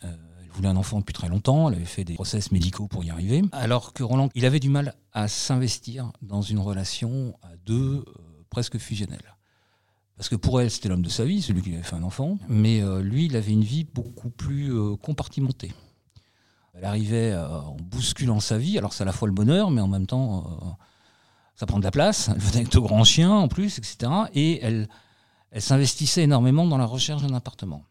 Euh, elle voulait un enfant depuis très longtemps, elle avait fait des process médicaux pour y arriver. Alors que Roland, il avait du mal à s'investir dans une relation à deux euh, presque fusionnelle. Parce que pour elle, c'était l'homme de sa vie, celui qui avait fait un enfant. Mais euh, lui, il avait une vie beaucoup plus compartimentée. Elle arrivait en bousculant sa vie. Alors c'est à la fois le bonheur, mais en même temps, ça prend de la place. Elle venait avec de grands chiens en plus, etc. Et elle, elle s'investissait énormément dans la recherche d'un appartement.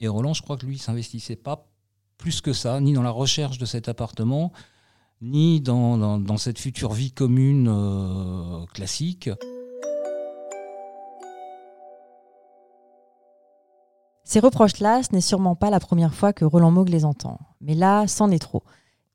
Et Roland, je crois que lui, s'investissait pas plus que ça, ni dans la recherche de cet appartement, ni dans, dans- dans cette future vie commune euh, classique. Ces reproches-là, ce n'est sûrement pas la première fois que Roland Moog les entend. Mais là, c'en est trop.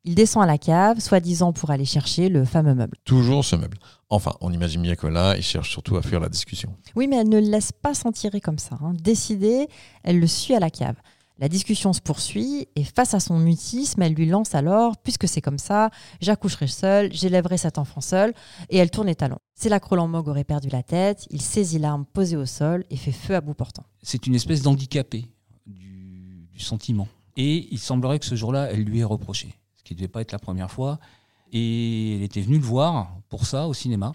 Il descend à la cave, soi-disant pour aller chercher le fameux meuble. Toujours ce meuble. Enfin, on imagine bien que là, il cherche surtout à fuir la discussion. Oui, mais elle ne le laisse pas s'en tirer comme ça. hein. Décidée, elle le suit à la cave. La discussion se poursuit et face à son mutisme, elle lui lance alors Puisque c'est comme ça, j'accoucherai seule, j'élèverai cet enfant seul, et elle tourne les talons. C'est là que Roland Mogg aurait perdu la tête, il saisit l'arme posée au sol et fait feu à bout portant. C'est une espèce d'handicapé du, du sentiment. Et il semblerait que ce jour-là, elle lui ait reproché, qui ne devait pas être la première fois. Et elle était venue le voir pour ça au cinéma,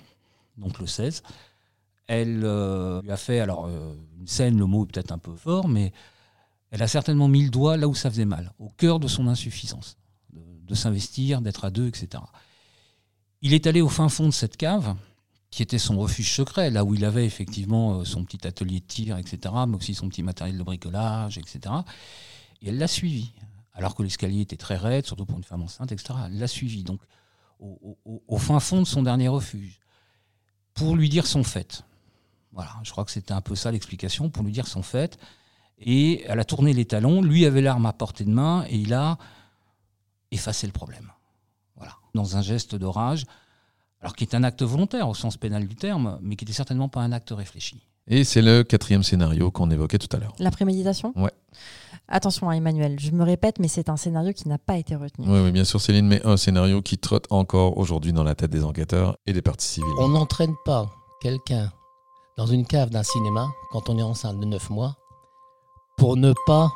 donc le 16. Elle euh, lui a fait, alors euh, une scène, le mot est peut-être un peu fort, mais elle a certainement mis le doigt là où ça faisait mal, au cœur de son insuffisance, de, s'investir, d'être à deux, etc. Il est allé au fin fond de cette cave, qui était son refuge secret, là où il avait effectivement euh, son petit atelier de tir, etc., mais aussi son petit matériel de bricolage, etc. Et elle l'a suivi, alors que l'escalier était très raide, surtout pour une femme enceinte, etc. Elle l'a suivi, donc au, fin fond de son dernier refuge, pour lui dire son fait. Voilà, je crois que c'était un peu ça l'explication, pour lui dire son fait. Et elle a tourné les talons, lui avait l'arme à portée de main, et il a effacé le problème. Voilà, dans un geste de rage, alors qui est un acte volontaire au sens pénal du terme, mais qui n'était certainement pas un acte réfléchi. Et c'est le quatrième scénario qu'on évoquait tout à l'heure. La préméditation Ouais. Attention à Emmanuel, je me répète, mais c'est un scénario qui n'a pas été retenu. Oui, oui, bien sûr, Céline, mais un scénario qui trotte encore aujourd'hui dans la tête des enquêteurs et des parties civiles. On n'entraîne pas quelqu'un dans une cave d'un cinéma quand on est enceinte de 9 mois pour ne pas,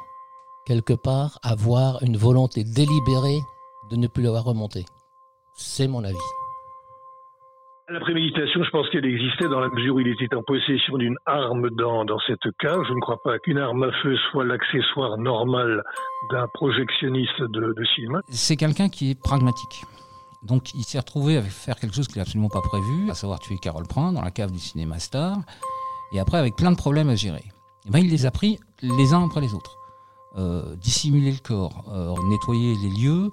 quelque part, avoir une volonté délibérée de ne plus l'avoir remonté. C'est mon avis. La préméditation, je pense qu'elle existait dans la mesure où il était en possession d'une arme dans, cette cave. Je ne crois pas qu'une arme à feu soit l'accessoire normal d'un projectionniste de, cinéma. C'est quelqu'un qui est pragmatique. Donc il s'est retrouvé à faire quelque chose qu'il n'a absolument pas prévu, à savoir tuer Carole Prin dans la cave du cinéma Star, et après avec plein de problèmes à gérer. Et ben, il les a pris les uns après les autres. Euh, dissimuler le corps, euh, nettoyer les lieux,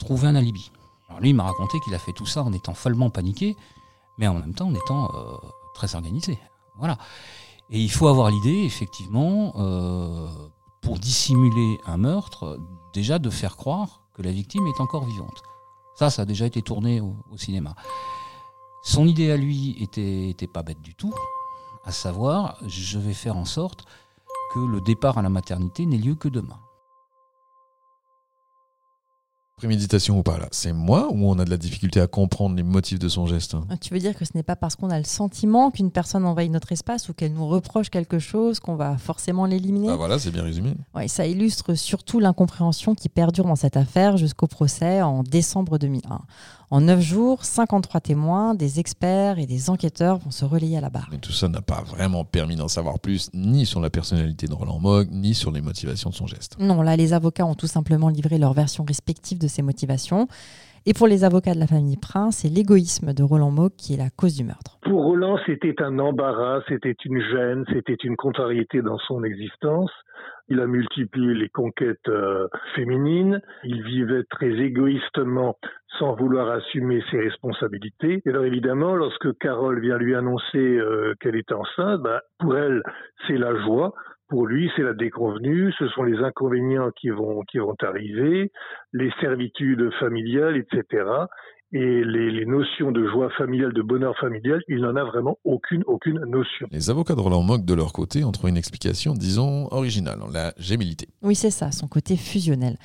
trouver un alibi. Lui, il m'a raconté qu'il a fait tout ça en étant follement paniqué, mais en même temps en étant euh, très organisé. Voilà. Et il faut avoir l'idée, effectivement, euh, pour dissimuler un meurtre, déjà de faire croire que la victime est encore vivante. Ça, ça a déjà été tourné au, cinéma. Son idée à lui était, était pas bête du tout, à savoir, je vais faire en sorte que le départ à la maternité n'ait lieu que demain. Préméditation ou pas, là C'est moi ou on a de la difficulté à comprendre les motifs de son geste hein? Tu veux dire que ce n'est pas parce qu'on a le sentiment qu'une personne envahit notre espace ou qu'elle nous reproche quelque chose qu'on va forcément l'éliminer? Ah voilà, c'est bien résumé. Ouais, ça illustre surtout l'incompréhension qui perdure dans cette affaire jusqu'au procès en décembre 2001. En neuf jours, 53 témoins, des experts et des enquêteurs vont se relayer à la barre. Mais tout ça n'a pas vraiment permis d'en savoir plus, ni sur la personnalité de Roland Mogg, ni sur les motivations de son geste. Non, là, les avocats ont tout simplement livré leur version respective de ces motivations. Et pour les avocats de la famille Prince, c'est l'égoïsme de Roland Mogg qui est la cause du meurtre. Pour Roland, c'était un embarras, c'était une gêne, c'était une contrariété dans son existence. Il a multiplié les conquêtes euh, féminines. Il vivait très égoïstement sans vouloir assumer ses responsabilités. Et alors évidemment, lorsque Carole vient lui annoncer euh, qu'elle est enceinte, bah, pour elle, c'est la joie. Pour lui, c'est la déconvenue, ce sont les inconvénients qui vont, qui vont arriver, les servitudes familiales, etc. Et les, les notions de joie familiale, de bonheur familial, il n'en a vraiment aucune, aucune notion. Les avocats de Roland Mogg, de leur côté, ont trouvé une explication, disons, originale, la gémilité. Oui, c'est ça, son côté fusionnel.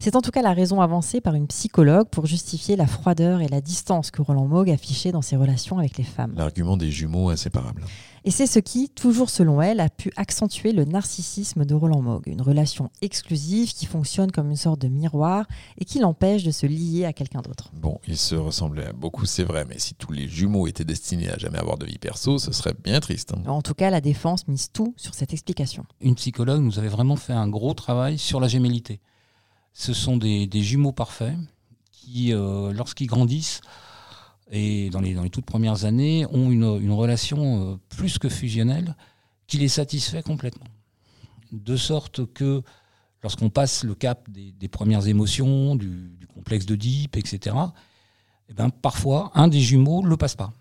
C'est en tout cas la raison avancée par une psychologue pour justifier la froideur et la distance que Roland Mogg affichait dans ses relations avec les femmes. L'argument des jumeaux inséparables. Et c'est ce qui, toujours selon elle, a pu accentuer le narcissisme de Roland Mogg, une relation exclusive qui fonctionne comme une sorte de miroir et qui l'empêche de se lier à quelqu'un d'autre. Bon, ils se ressemblaient beaucoup, c'est vrai, mais si tous les jumeaux étaient destinés à jamais avoir de vie perso, ce serait bien triste. hein. En tout cas, la défense mise tout sur cette explication. Une psychologue nous avait vraiment fait un gros travail sur la gémellité. Ce sont des, des jumeaux parfaits qui, euh, lorsqu'ils grandissent, et dans les, toutes premières années, ont une, relation euh, plus que fusionnelle qui les satisfait complètement. De sorte que lorsqu'on passe le cap des, premières émotions, du, complexe d'Oedipe, etc., eh ben, parfois, un des jumeaux ne le passe pas.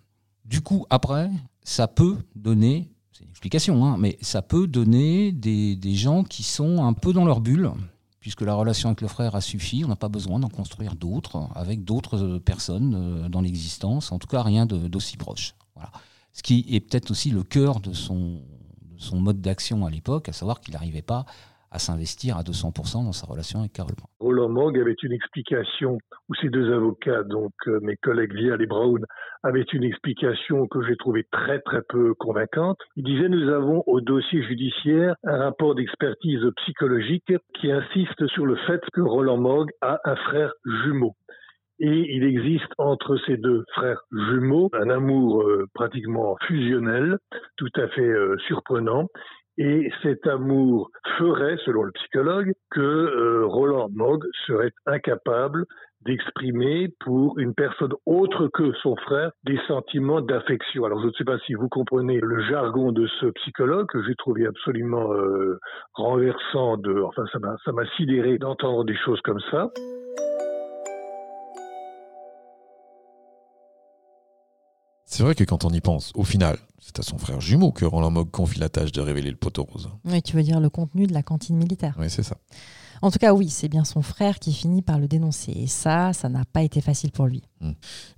Du coup, après, ça peut donner c'est une explication, hein, mais ça peut donner des gens qui sont un peu dans leur bulle, puisque la relation avec le frère a suffi, on n'a pas besoin d'en construire d'autres, avec d'autres euh, personnes euh, dans l'existence, en tout cas rien d'aussi proche. Voilà. Ce qui est peut-être aussi le cœur de son mode d'action à l'époque, à savoir qu'il n'arrivait pas à s'investir à 200% dans sa relation avec Carole. Roland Mogg avait une explication, ou ces deux avocats, donc euh, mes collègues Vial et Brown, avaient une explication que j'ai trouvée très très peu convaincante. Ils disaient nous avons au dossier judiciaire un rapport d'expertise psychologique qui insiste sur le fait que Roland Mogg a un frère jumeau. Et il existe entre ces deux frères jumeaux un amour euh, pratiquement fusionnel, tout à fait euh, surprenant. Et cet amour ferait, selon le psychologue, que euh, Roland Mogg serait incapable d'exprimer pour une personne autre que son frère des sentiments d'affection. Alors je ne sais pas si vous comprenez le jargon de ce psychologue que j'ai trouvé absolument euh, renversant de, enfin ça m'a ça m'a sidéré d'entendre des choses comme ça. C'est vrai que quand on y pense, au final, c'est à son frère jumeau que Roland Mogg confie la tâche de révéler le poteau rose. Oui, tu veux dire le contenu de la cantine militaire. Oui, c'est ça. En tout cas, oui, c'est bien son frère qui finit par le dénoncer. Et ça, ça n'a pas été facile pour lui.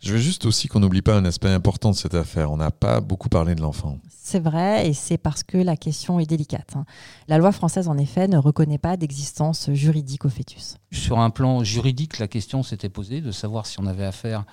Je veux juste aussi qu'on n'oublie pas un aspect important de cette affaire. On n'a pas beaucoup parlé de l'enfant. C'est vrai, et c'est parce que la question est délicate. hein. La loi française, en effet, ne reconnaît pas d'existence juridique au fœtus. Sur un plan juridique, la question s'était posée de savoir si on avait affaire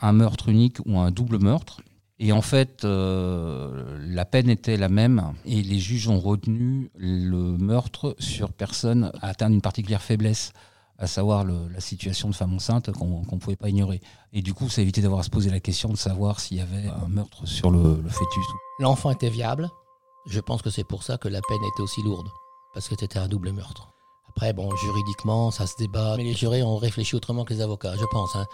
un, meurtre unique ou un double meurtre. Et en fait, euh, la peine était la même et les juges ont retenu le meurtre sur personne atteinte d'une particulière faiblesse, à savoir la situation de femme enceinte qu'on ne pouvait pas ignorer. Et du coup, ça évitait d'avoir à se poser la question de savoir s'il y avait un meurtre sur le, le fœtus. L'enfant était viable. Je pense que c'est pour ça que la peine était aussi lourde, parce que c'était un double meurtre. Après, bon, juridiquement, ça se débat, mais les jurés ont réfléchi autrement que les avocats, je pense. hein.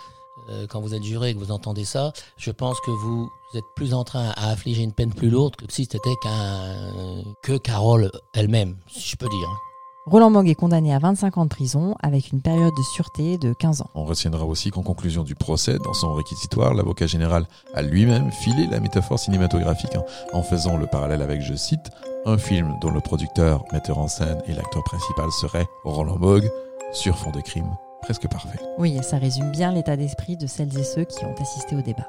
Euh, quand vous êtes juré et que vous entendez ça, je pense que vous êtes plus en train à affliger une peine plus lourde que si c'était qu'un que Carole elle-même, si je peux dire. Roland Mogg est condamné à 25 ans de prison avec une période de sûreté de 15 ans. On retiendra aussi qu'en conclusion du procès, dans son réquisitoire, l'avocat général a lui-même filé la métaphore cinématographique en faisant le parallèle avec, je cite, un film dont le producteur, metteur en scène et l'acteur principal serait Roland Mogg, sur fond de crime presque parfait. Oui, et ça résume bien l'état d'esprit de celles et ceux qui ont assisté au débat.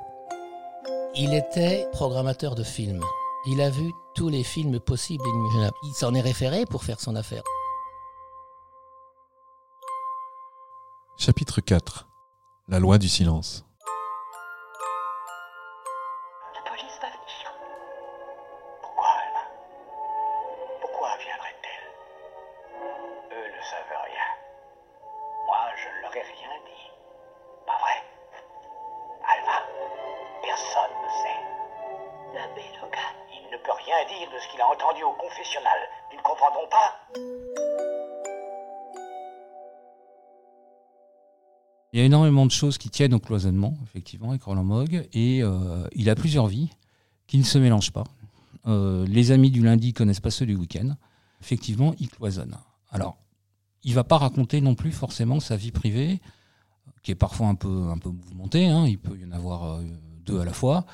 Il était programmateur de films. Il a vu tous les films possibles et inimaginables. Il s'en est référé pour faire son affaire. Chapitre 4 La loi du silence. Choses qui tiennent au cloisonnement, effectivement, avec Roland Mogg, et euh, il a plusieurs vies qui ne se mélangent pas. Euh, les amis du lundi connaissent pas ceux du week-end. Effectivement, il cloisonne. Alors, il va pas raconter non plus forcément sa vie privée, qui est parfois un peu, un peu mouvementée. hein. Il peut y en avoir euh, deux à la fois.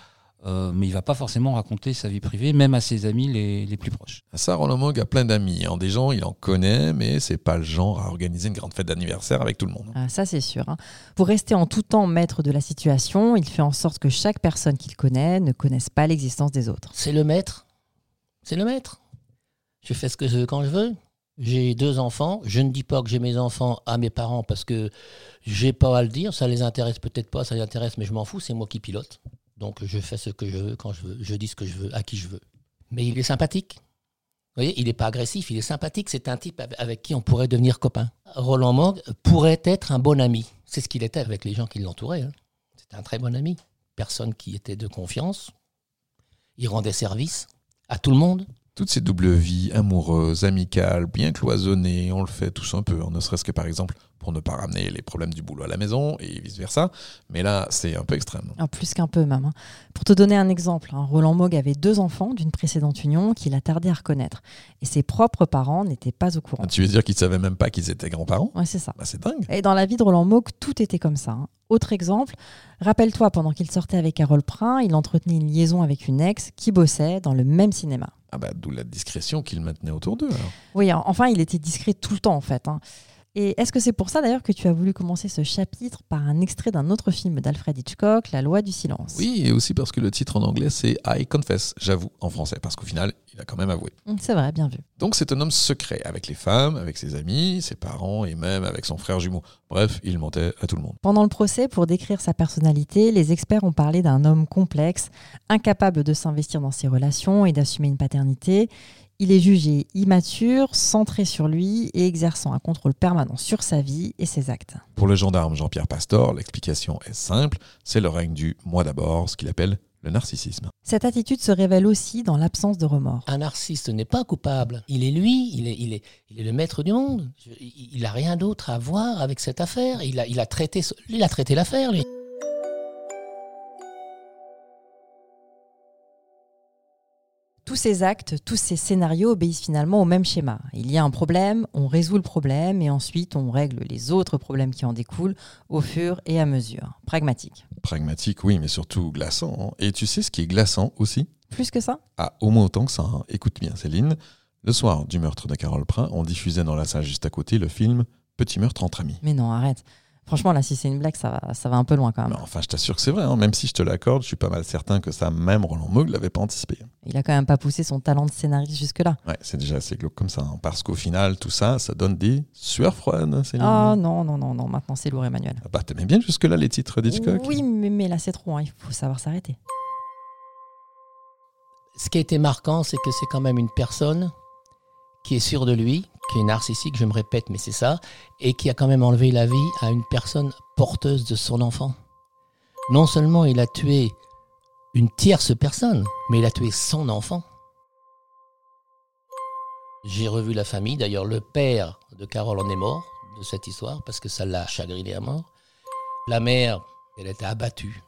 Euh, mais il va pas forcément raconter sa vie privée, même à ses amis les, les plus proches. Ça, Roland Mogg a plein d'amis. hein. Des gens, il en connaît, mais c'est pas le genre à organiser une grande fête d'anniversaire avec tout le monde. Ah, ça, c'est sûr. hein. Pour rester en tout temps maître de la situation, il fait en sorte que chaque personne qu'il connaît ne connaisse pas l'existence des autres. C'est le maître. C'est le maître. Je fais ce que je veux quand je veux. J'ai deux enfants. Je ne dis pas que j'ai mes enfants à mes parents parce que j'ai pas à le dire. Ça les intéresse peut-être pas, ça les intéresse, mais je m'en fous. C'est moi qui pilote. Donc je fais ce que je veux quand je veux. Je dis ce que je veux à qui je veux. Mais il est sympathique. Vous voyez, il n'est pas agressif, il est sympathique. C'est un type avec- qui on pourrait devenir copain. Roland Mogg pourrait être un bon ami. C'est ce qu'il était avec les gens qui l'entouraient. hein. C'était un très bon ami. Personne qui était de confiance. Il rendait service à tout le monde. Toutes ces doubles vies amoureuses, amicales, bien cloisonnées, on le fait tous un peu, hein, ne serait-ce que par exemple pour ne pas ramener les problèmes du boulot à la maison et vice-versa. Mais là, c'est un peu extrême. Ah, plus qu'un peu même. hein. Pour te donner un exemple, hein, Roland Moog avait deux enfants d'une précédente union qu'il a tardé à reconnaître. Et ses propres parents n'étaient pas au courant. Tu veux dire qu'ils ne savaient même pas qu'ils étaient grands-parents? Ouais, c'est ça. Bah, C'est dingue. Et dans la vie de Roland Moog, tout était comme ça. hein. Autre exemple, rappelle-toi, pendant qu'il sortait avec Carole Prin, il entretenait une liaison avec une ex qui bossait dans le même cinéma. Ah bah, D'où la discrétion qu'ils maintenaient autour d'eux. Oui, en- enfin, il était discret tout le temps, en fait. hein. Et est-ce que c'est pour ça, d'ailleurs, que tu as voulu commencer ce chapitre par un extrait d'un autre film d'Alfred Hitchcock, La loi du silence? Oui, et aussi parce que le titre en anglais, c'est I Confess, j'avoue, en français, parce qu'au final, il a quand même avoué. Hum, C'est vrai, bien vu. Donc c'est un homme secret, avec les femmes, avec ses amis, ses parents et même avec son frère jumeau. Bref, il mentait à tout le monde. Pendant le procès, pour décrire sa personnalité, les experts ont parlé d'un homme complexe, incapable de s'investir dans ses relations et d'assumer une paternité. Il est jugé immature, centré sur lui et exerçant un contrôle permanent sur sa vie et ses actes. Pour le gendarme Jean-Pierre Pastor, l'explication est simple, c'est le règne du moi d'abord, ce qu'il appelle le narcissisme. Cette attitude se révèle aussi dans l'absence de remords. Un narcisse n'est pas coupable. Il est lui, il est, il est, il est le maître du monde. Il n'a rien d'autre à voir avec cette affaire. Il a, il a traité, il a traité l'affaire, lui. Tous ces actes, tous ces scénarios obéissent finalement au même schéma. Il y a un problème, on résout le problème et ensuite on règle les autres problèmes qui en découlent au fur et à mesure. Pragmatique. Pragmatique, oui, mais surtout glaçant. hein. Et tu sais ce qui est glaçant aussi? Plus que ça? Ah, au moins autant que ça. hein. Écoute bien, Céline. Le soir du meurtre de Carole Prin, on diffusait dans la salle juste à côté le film Petit meurtre entre amis. Mais non, arrête. Franchement, là, si c'est une blague, ça va, ça va un peu loin quand même. Mais enfin, je t'assure que c'est vrai, hein. même si je te l'accorde, je suis pas mal certain que ça, même Roland Moog l'avait pas anticipé. Il a quand même pas poussé son talent de scénariste jusque-là. Ouais, c'est déjà assez glauque comme ça, hein, parce qu'au final, tout ça, ça donne des sueurs froides, Céline. Ah non, non, non, non, maintenant c'est lourd, Emmanuel. Ah bah, t'aimais bien jusque-là les titres d'Hitchcock Oui, mais, mais là c'est trop, hein, il faut savoir s'arrêter. Ce qui a été marquant, c'est que c'est quand même une personne qui est sûre de lui, qui est narcissique, je me répète, mais c'est ça, et qui a quand même enlevé la vie à une personne porteuse de son enfant. Non seulement il a tué une tierce personne, mais il a tué son enfant. J'ai revu la famille, d'ailleurs le père de Carole en est mort de cette histoire, parce que ça l'a chagriné à mort. La mère, elle était abattue.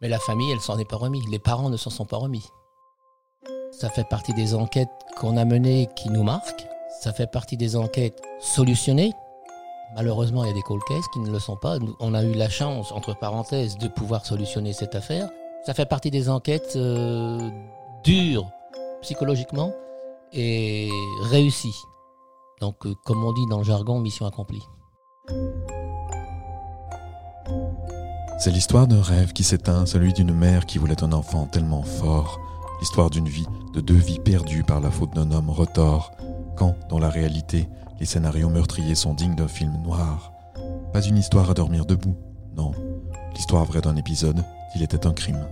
Mais la famille, elle s'en est pas remise. Les parents ne s'en sont pas remis. Ça fait partie des enquêtes qu'on a menées qui nous marquent. Ça fait partie des enquêtes solutionnées. Malheureusement, il y a des cold cases qui ne le sont pas. On a eu la chance, entre parenthèses, de pouvoir solutionner cette affaire. Ça fait partie des enquêtes euh, dures psychologiquement et réussies. Donc, euh, comme on dit dans le jargon, mission accomplie. C'est l'histoire d'un rêve qui s'éteint, celui d'une mère qui voulait un enfant tellement fort. L'histoire d'une vie, de deux vies perdues par la faute d'un homme retors, quand, dans la réalité, les scénarios meurtriers sont dignes d'un film noir. Pas une histoire à dormir debout, non. L'histoire vraie d'un épisode, il était un crime.